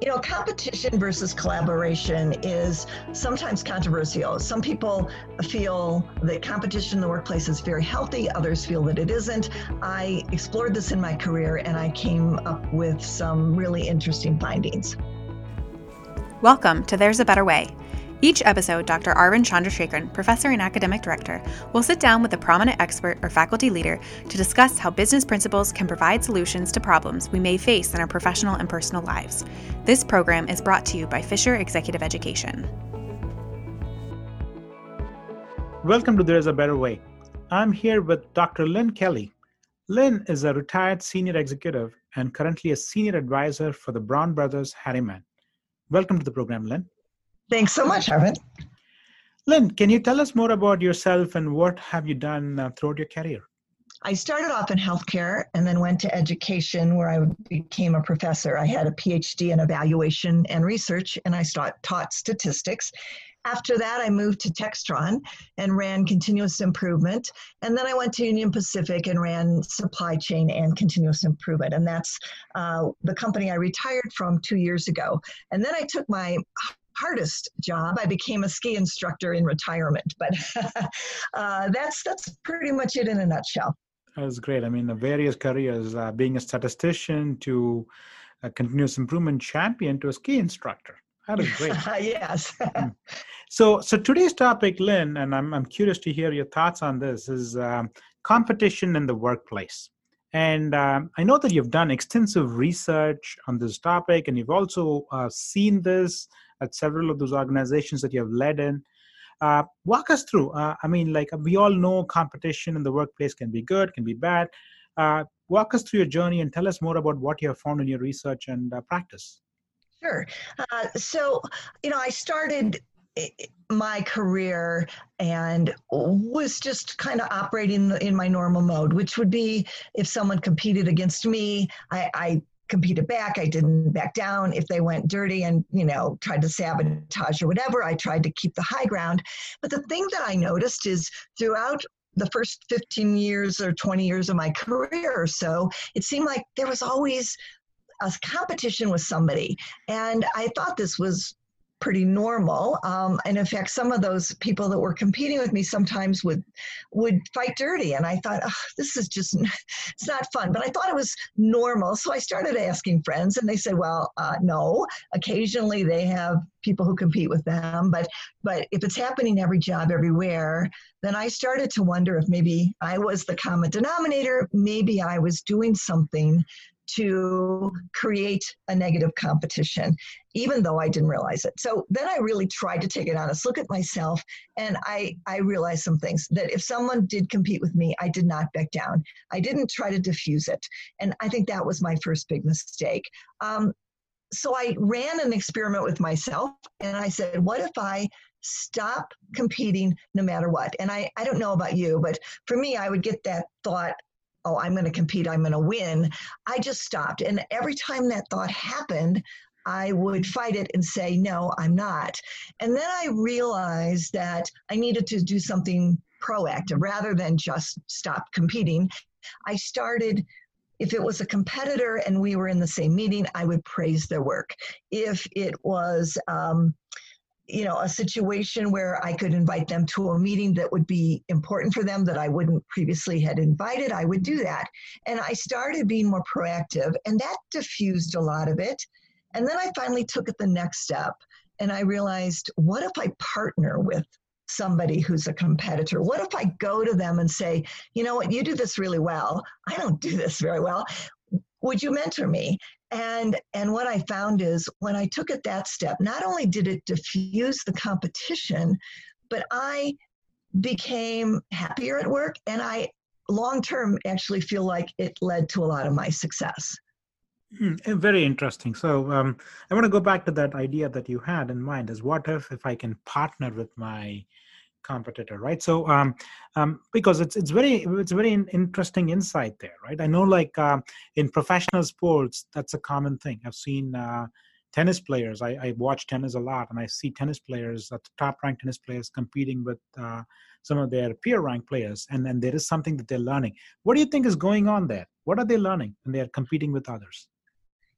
you know, competition versus collaboration is sometimes controversial. Some people feel that competition in the workplace is very healthy, others feel that it isn't. I explored this in my career and I came up with some really interesting findings. Welcome to There's a Better Way each episode, Dr. Arvind Chandrasekaran, professor and academic director, will sit down with a prominent expert or faculty leader to discuss how business principles can provide solutions to problems we may face in our professional and personal lives. This program is brought to you by Fisher Executive Education. Welcome to There's a Better Way. I'm here with Dr. Lynn Kelly. Lynn is a retired senior executive and currently a senior advisor for the Brown Brothers Harriman. Welcome to the program, Lynn. Thanks so much, Arvind. Lynn, can you tell us more about yourself and what have you done uh, throughout your career? I started off in healthcare and then went to education where I became a professor. I had a PhD in evaluation and research, and I taught statistics. After that, I moved to Textron and ran continuous improvement. And then I went to Union Pacific and ran supply chain and continuous improvement. And that's uh, the company I retired from two years ago. And then I took my hardest job. I became a ski instructor in retirement, but uh, that's that's pretty much it in a nutshell. That was great. I mean, the various careers, uh, being a statistician to a continuous improvement champion to a ski instructor. That is great. yes. Hmm. so, so today's topic, Lynn, and I'm I'm curious to hear your thoughts on this, is um, competition in the workplace. And um, I know that you've done extensive research on this topic, and you've also uh, seen this at several of those organizations that you have led in. Uh, walk us through. Uh, I mean, like we all know competition in the workplace can be good, can be bad. Uh, walk us through your journey and tell us more about what you have found in your research and uh, practice. Sure. Uh, so, you know, I started my career and was just kind of operating in my normal mode, which would be if someone competed against me, I, I competed back. I didn't back down. If they went dirty and, you know, tried to sabotage or whatever, I tried to keep the high ground. But the thing that I noticed is throughout the first 15 years or 20 years of my career or so, it seemed like there was always a competition with somebody. And I thought this was pretty normal. Um, and in fact, some of those people that were competing with me sometimes would would fight dirty, and I thought, oh, this is just it's not fun. But I thought it was normal, so I started asking friends, and they said, well, uh, no. Occasionally, they have people who compete with them, but but if it's happening every job everywhere, then I started to wonder if maybe I was the common denominator. Maybe I was doing something to create a negative competition, even though I didn't realize it. So then I really tried to take an honest look at myself, and I, I realized some things that if someone did compete with me, I did not back down. I didn't try to diffuse it. And I think that was my first big mistake. Um, so I ran an experiment with myself, and I said, what if I stop competing no matter what. And I, I don't know about you, but for me, I would get that thought oh, I'm going to compete, I'm going to win. I just stopped. And every time that thought happened, I would fight it and say, no, I'm not. And then I realized that I needed to do something proactive rather than just stop competing. I started if it was a competitor and we were in the same meeting, I would praise their work. If it was um, you know a situation where i could invite them to a meeting that would be important for them that i wouldn't previously had invited i would do that. And i started being more proactive and that diffused a lot of it. And then i finally took it the next step and i realized what if i partner with somebody who's a competitor? What if i go to them and say you know what? You do this really well. I don't do this very well. Would you mentor me and and what i found is when i took it that step not only did it diffuse the competition but i became happier at work and i long term actually feel like it led to a lot of my success. Eh, very interesting. So um, i want to go back to that idea that you had in mind is what if if i can partner with my competitor right? So um, um, because it's it's very it's very interesting insight there right? I know like uh, in professional sports that's a common thing. I've seen uh, tennis players. I, I, watch tennis a lot and i see tennis players uh, top ranked tennis players competing with uh, some of their peer ranked players and then there is something that they're learning. What do you think is going on there? What are they learning when they are competing with others?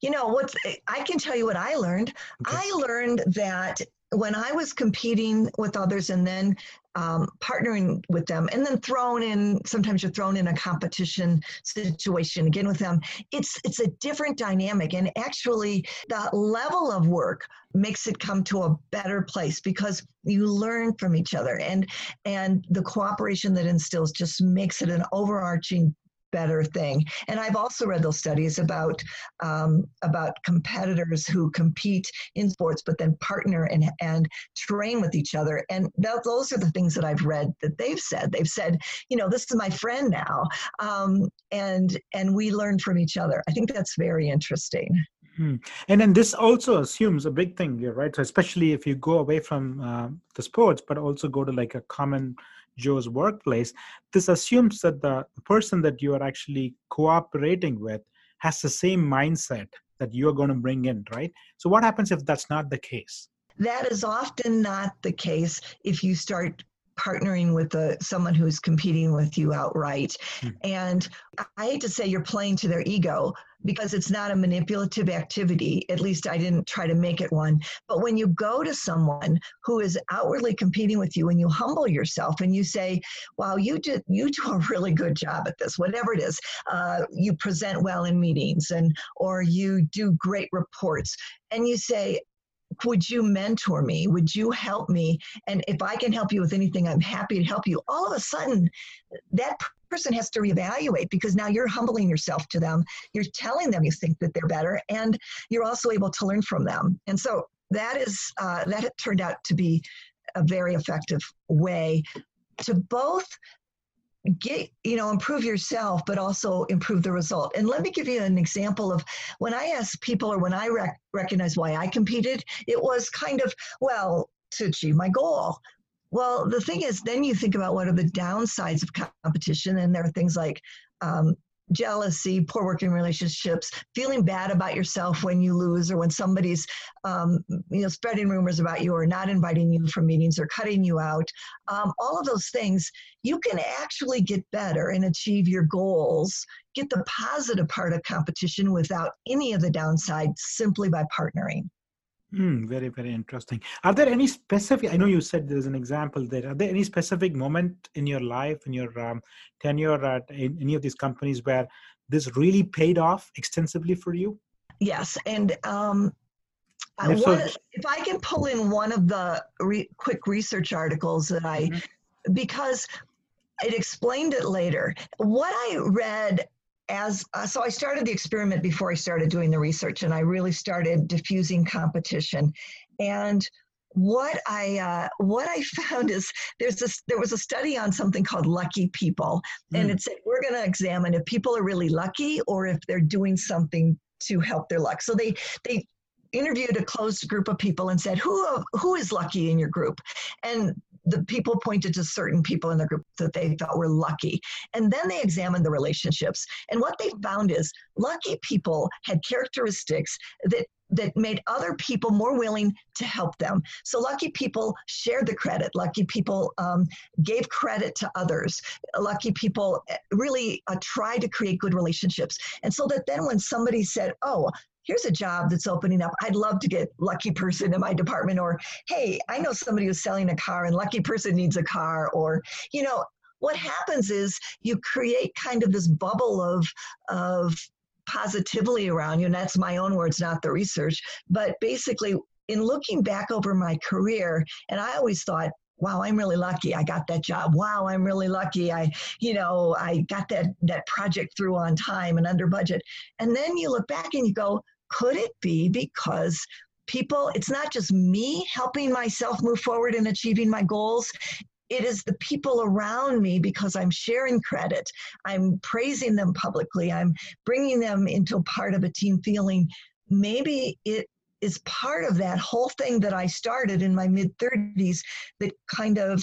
You know what i can tell you what i learned. Okay. i learned that when I was competing with others and then um, partnering with them and then thrown in sometimes you're thrown in a competition situation again with them it's it's a different dynamic. And actually the level of work makes it come to a better place because you learn from each other. And and the cooperation that instills just makes it an overarching better thing. And I've also read those studies about um, about competitors who compete in sports but then partner and and train with each other. And th- those are the things that I've read that they've said. They've said, you know, this is my friend now, um, and and we learn from each other. I think that's very interesting. Hmm. And then this also assumes a big thing here, right? So especially if you go away from uh, the sports, but also go to like a common Joe's workplace, this assumes that the person that you are actually cooperating with has the same mindset that you're going to bring in, right? So, what happens if that's not the case? That is often not the case if you start partnering with a, someone who's competing with you outright. Hmm. And I hate to say you're playing to their ego because it's not a manipulative activity. At least I didn't try to make it one. But when you go to someone who is outwardly competing with you and you humble yourself and you say, wow, you did, you do a really good job at this, whatever it is, uh, you present well in meetings and, or you do great reports. And you say, would you mentor me? Would you help me? And if I can help you with anything, I'm happy to help you. All of a sudden, that person has to reevaluate because now you're humbling yourself to them. You're telling them you think that they're better, and you're also able to learn from them. And so that is uh, that turned out to be a very effective way to both get you know improve yourself but also improve the result. And let me give you an example of when i ask people or when i rec- recognize why i competed it was kind of well to achieve my goal. Well the thing is then you think about what are the downsides of competition and there are things like um, jealousy, poor working relationships, feeling bad about yourself when you lose or when somebody's um, you know spreading rumors about you or not inviting you for meetings or cutting you out. Um, all of those things, you can actually get better and achieve your goals, get the positive part of competition without any of the downsides simply by partnering. Mm, very, very interesting. Are there any specific? I know you said there's an example there. Are there any specific moment in your life, in your um, tenure at any of these companies, where this really paid off extensively for you? Yes, and um, I so, if I can pull in one of the re- quick research articles that I, mm-hmm. because it explained it later. What I read as uh, so i started the experiment before i started doing the research and i really started diffusing competition. And what i uh, what i found is there's this there was a study on something called lucky people mm. and it said we're going to examine if people are really lucky or if they're doing something to help their luck. So they they interviewed a closed group of people and said who who is lucky in your group? And the people pointed to certain people in the group that they felt were lucky. And then they examined the relationships. And what they found is lucky people had characteristics that that made other people more willing to help them. So lucky people shared the credit. Lucky people um, gave credit to others. Lucky people eh, really uh, tried to create good relationships. And so that then when somebody said, "Oh, here's a job that's opening up. I'd love to get lucky person in my department or hey, I know somebody who's selling a car and lucky person needs a car or you know, what happens is you create kind of this bubble of of positively around you. And that's my own words not the research. But basically in looking back over my career and i always thought wow i'm really lucky i got that job. Wow i'm really lucky i you know i got that that project through on time and under budget. And then you look back and you go could it be because people it's not just me helping myself move forward and achieving my goals it is the people around me because I'm sharing credit. I'm praising them publicly. I'm bringing them into part of a team feeling. Maybe it is part of that whole thing that I started in my mid 30s that kind of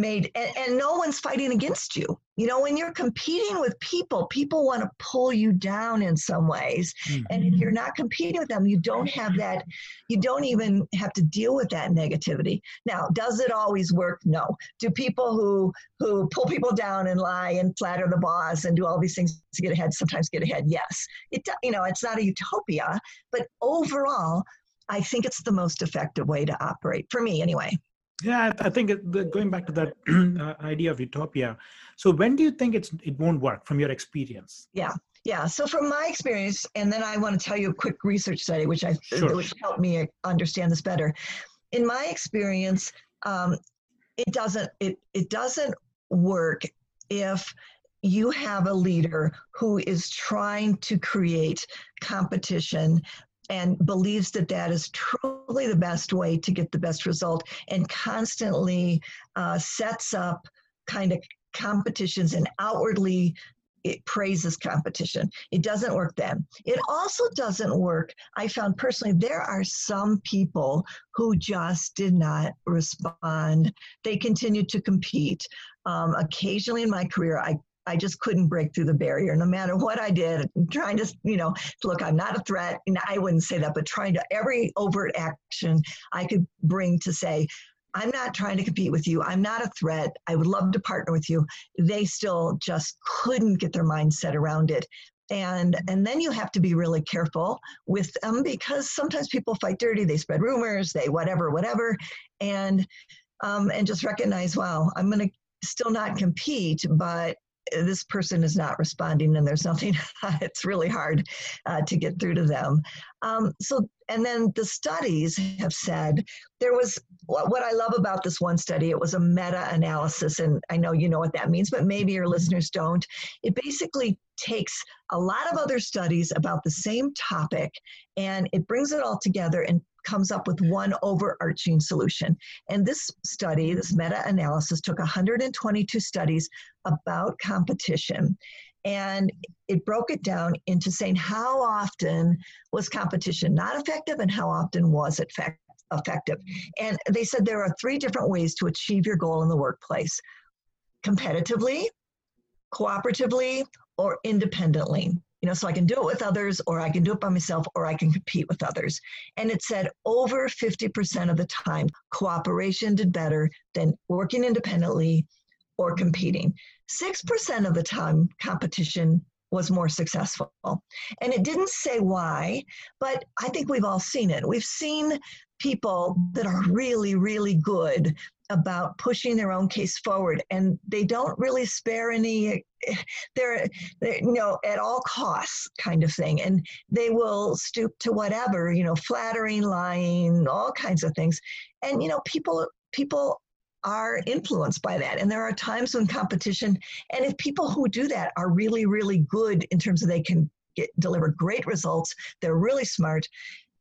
made and, and, no one's fighting against you. You know when you're competing with people people want to pull you down in some ways. Mm-hmm. and if you're not competing with them you don't have that you don't even have to deal with that negativity. Now does it always work? No. Do people who who pull people down and lie and flatter the boss and do all these things to get ahead sometimes get ahead? Yes. It you know it's not a utopia but overall i think it's the most effective way to operate for me anyway yeah, I think going back to that uh, idea of utopia. So when do you think it's it won't work from your experience? Yeah, yeah. So from my experience, and then I want to tell you a quick research study, which I sure. which helped me understand this better. In my experience, um, it doesn't it it doesn't work if you have a leader who is trying to create competition and believes that that is truly the best way to get the best result and constantly uh, sets up kind of competitions and outwardly it praises competition. It doesn't work then. It also doesn't work. I found personally there are some people who just did not respond. They continued to compete. Um, occasionally in my career, I I just couldn't break through the barrier no matter what I did. Trying to, you know, look, I'm not a threat. And I wouldn't say that, but trying to every overt action I could bring to say, I'm not trying to compete with you. I'm not a threat. I would love to partner with you. They still just couldn't get their mindset around it. And and then you have to be really careful with them because sometimes people fight dirty. They spread rumors. They whatever, whatever, and um, and just recognize, wow, I'm going to still not compete, but this person is not responding and there's nothing it's really hard uh, to get through to them. Um, so and then the studies have said there was what i love about this one study it was a meta-analysis and i know you know what that means but maybe your listeners don't. It basically takes a lot of other studies about the same topic and it brings it all together and comes up with one overarching solution. And this study, this meta analysis, took 122 studies about competition and it broke it down into saying how often was competition not effective and how often was it effective. And they said there are three different ways to achieve your goal in the workplace competitively, cooperatively, or independently you know so i can do it with others or i can do it by myself or i can compete with others. And it said over 50% of the time cooperation did better than working independently or competing. 6% of the time competition was more successful. And it didn't say why but i think we've all seen it. We've seen people that are really really good about pushing their own case forward and they don't really spare any they're, they're, you know at all costs kind of thing and they will stoop to whatever you know flattering lying all kinds of things. And you know people people are influenced by that and there are times when competition and if people who do that are really really good in terms of they can get, deliver great results they're really smart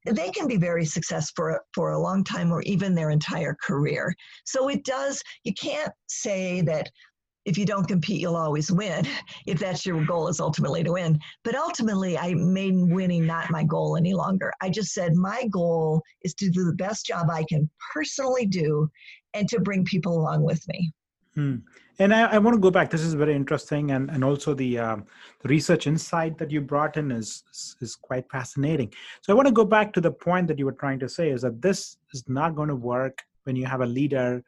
they can be very successful for, for a long time or even their entire career. So it does, you can't say that if you don't compete, you'll always win, if that's your goal is ultimately to win. But ultimately, I made winning not my goal any longer. I just said my goal is to do the best job I can personally do and to bring people along with me. Hmm. And I, I, want to go back. This is very interesting, and and also the, um, the research insight that you brought in is, is, is quite fascinating. So I want to go back to the point that you were trying to say is that this is not going to work when you have a leader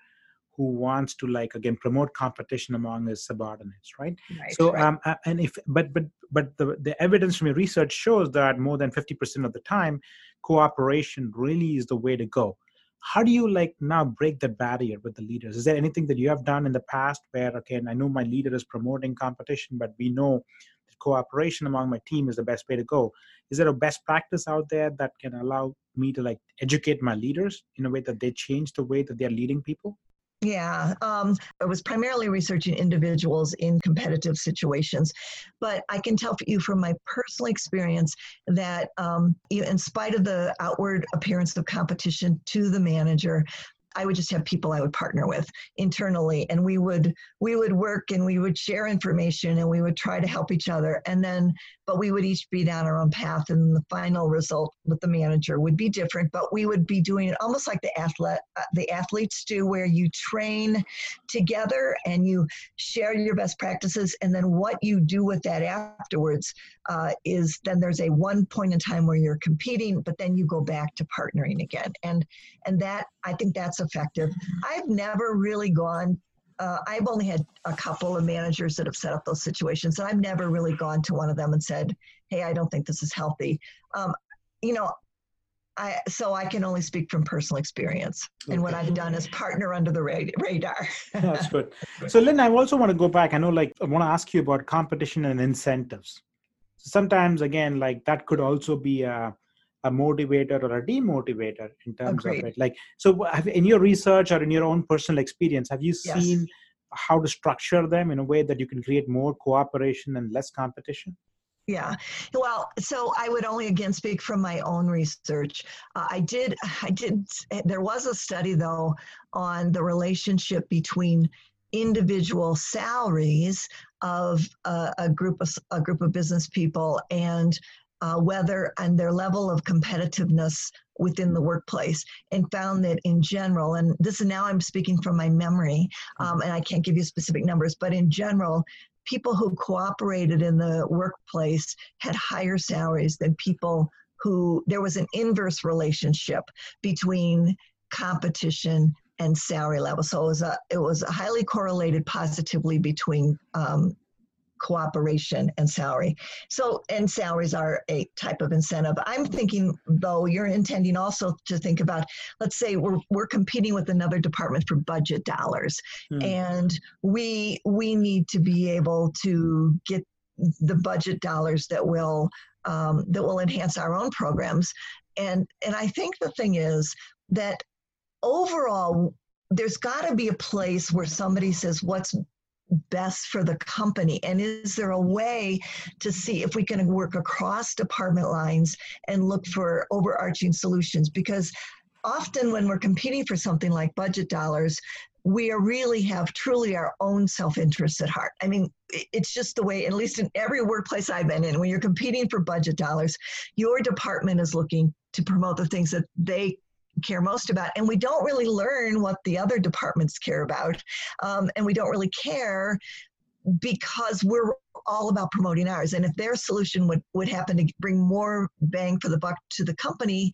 who wants to like again promote competition among his subordinates, right? right so right. um and if but but but the the evidence from your research shows that more than fifty percent of the time, cooperation really is the way to go how do you like now break that barrier with the leaders? Is there anything that you have done in the past where okay i know my leader is promoting competition but we know that cooperation among my team is the best way to go. Is there a best practice out there that can allow me to like educate my leaders in a way that they change the way that they're leading people yeah, um, I was primarily researching individuals in competitive situations, but I can tell you from my personal experience that um, in spite of the outward appearance of competition to the manager, I would just have people I would partner with internally, and we would we would work and we would share information and we would try to help each other. And then but we would each be down our own path, and the final result with the manager would be different. But we would be doing it almost like the athlete, uh, the athletes do, where you train together and you share your best practices, and then what you do with that afterwards uh, is then there's a one point in time where you're competing, but then you go back to partnering again, and and that I think that's effective. I've never really gone uh, I've only had a couple of managers that have set up those situations, and I've never really gone to one of them and said, "Hey, I don't think this is healthy." Um, you know, I so I can only speak from personal experience, okay. and what I've done is partner under the radar. That's good. So, Lynn, I also want to go back. I know, like, I want to ask you about competition and incentives. Sometimes, again, like that could also be a a motivator or a demotivator in terms Agreed. of it like so have, in your research or in your own personal experience have you yes. seen how to structure them in a way that you can create more cooperation and less competition yeah well so i would only again speak from my own research uh, i did i did there was a study though on the relationship between individual salaries of a group of a group of business people and uh, whether and their level of competitiveness within the workplace and found that in general and this is now i'm speaking from my memory um, and i can't give you specific numbers but in general people who cooperated in the workplace had higher salaries than people who there was an inverse relationship between competition and salary level. So it was a it was highly correlated positively between um, cooperation and salary. So, and salaries are a type of incentive. I'm thinking, though, you're intending also to think about, let's say we're, we're competing with another department for budget dollars, hmm. and we we need to be able to get the budget dollars that will um, that will enhance our own programs. And and I think the thing is that overall there's got to be a place where somebody says what's best for the company? And is there a way to see if we can work across department lines and look for overarching solutions? Because often when we're competing for something like budget dollars, we really have truly our own self-interest at heart. I mean, it's just the way, at least in every workplace I've been in, when you're competing for budget dollars, your department is looking to promote the things that they care most about. And we don't really learn what the other departments care about. Um, and we don't really care because we're all about promoting ours. And if their solution would, would happen to bring more bang for the buck to the company,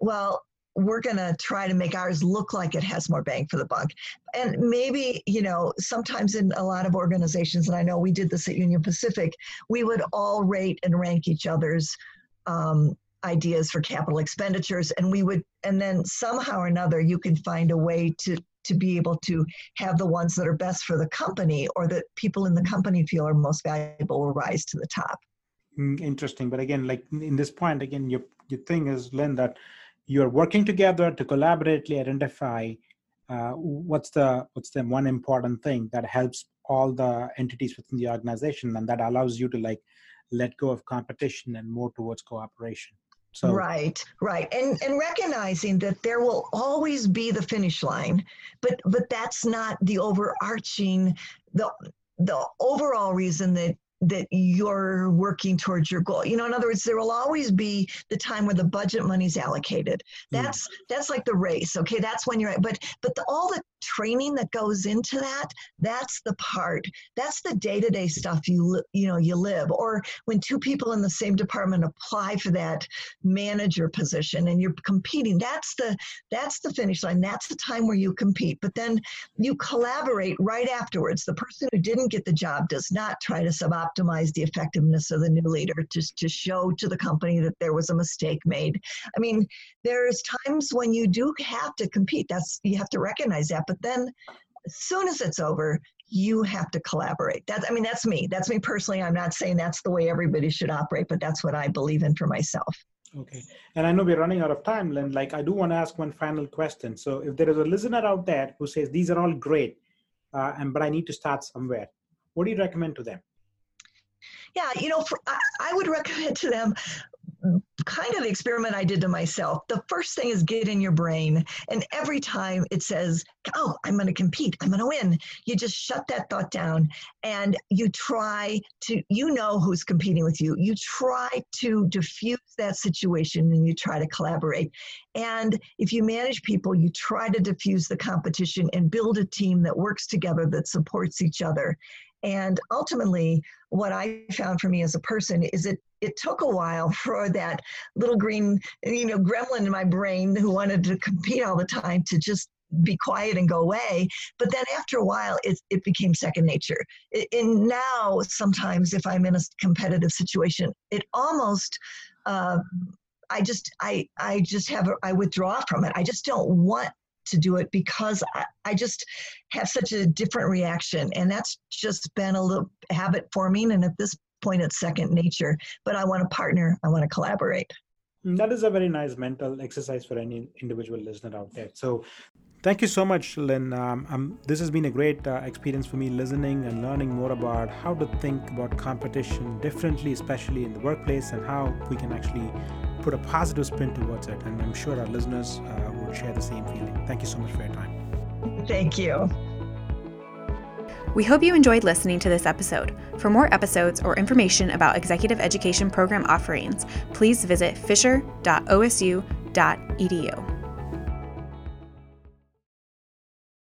well, we're going to try to make ours look like it has more bang for the buck. And maybe, you know, sometimes in a lot of organizations, and I know we did this at Union Pacific, we would all rate and rank each other's um, ideas for capital expenditures and we would and then somehow or another you can find a way to to be able to have the ones that are best for the company or that people in the company feel are most valuable will rise to the top. Mm, interesting. But again like in this point again your your thing is lynn that you're working together to collaboratively identify uh, what's the what's the one important thing that helps all the entities within the organization and that allows you to like let go of competition and more towards cooperation so right, right, and and recognizing that there will always be the finish line, but but that's not the overarching the the overall reason that that you're working towards your goal. You know, in other words, there will always be the time where the budget money's allocated. Hmm. That's mm. that's like the race. Okay, that's when you're at. But but the, all the training that goes into that, that's the part. That's the day-to-day stuff you you know you live. Or when two people in the same department apply for that manager position and you're competing, that's the that's the finish line. That's the time where you compete. But then you collaborate right afterwards. The person who didn't get the job does not try to sub optimize the effectiveness of the new leader to, to show to the company that there was a mistake made. I mean, there's times when you do have to compete. That's you have to recognize that. But then as soon as it's over, you have to collaborate. That's I mean, that's me. That's me personally. I'm not saying that's the way everybody should operate, but that's what I believe in for myself. Okay. And I know we're running out of time, Lynn. Like, I do want to ask one final question. So, if there is a listener out there who says these are all great, uh, and but I need to start somewhere, what do you recommend to them? Yeah, you know, for, I, I would recommend to them kind of the experiment I did to myself. The first thing is get in your brain. And every time it says, oh, I'm going to compete, I'm going to win, you just shut that thought down and you try to, you know who's competing with you. You try to diffuse that situation and you try to collaborate. And if you manage people, you try to diffuse the competition and build a team that works together, that supports each other. And ultimately, what I found for me as a person is it it took a while for that little green, you know, gremlin in my brain who wanted to compete all the time to just be quiet and go away. But then after a while, it, it became second nature. and now, sometimes if I'm in a competitive situation, it almost, uh, I just, I, I just have, a, I withdraw from it. I just don't want to do it because I, I, just have such a different reaction. And that's just been a little habit forming. And at this point, it's second nature. But I want to partner, I want to collaborate. Mm, that is a very nice mental exercise for any individual listener out there. So, thank you so much, Lynn. Um, um, this has been a great uh, experience for me listening and learning more about how to think about competition differently, especially in the workplace, and how we can actually put a positive spin towards it. And I'm sure our listeners uh, share the same feeling. Thank you so much for your time. Thank you. We hope you enjoyed listening to this episode. For more episodes or information about executive education program offerings, please visit fisher.osu.edu.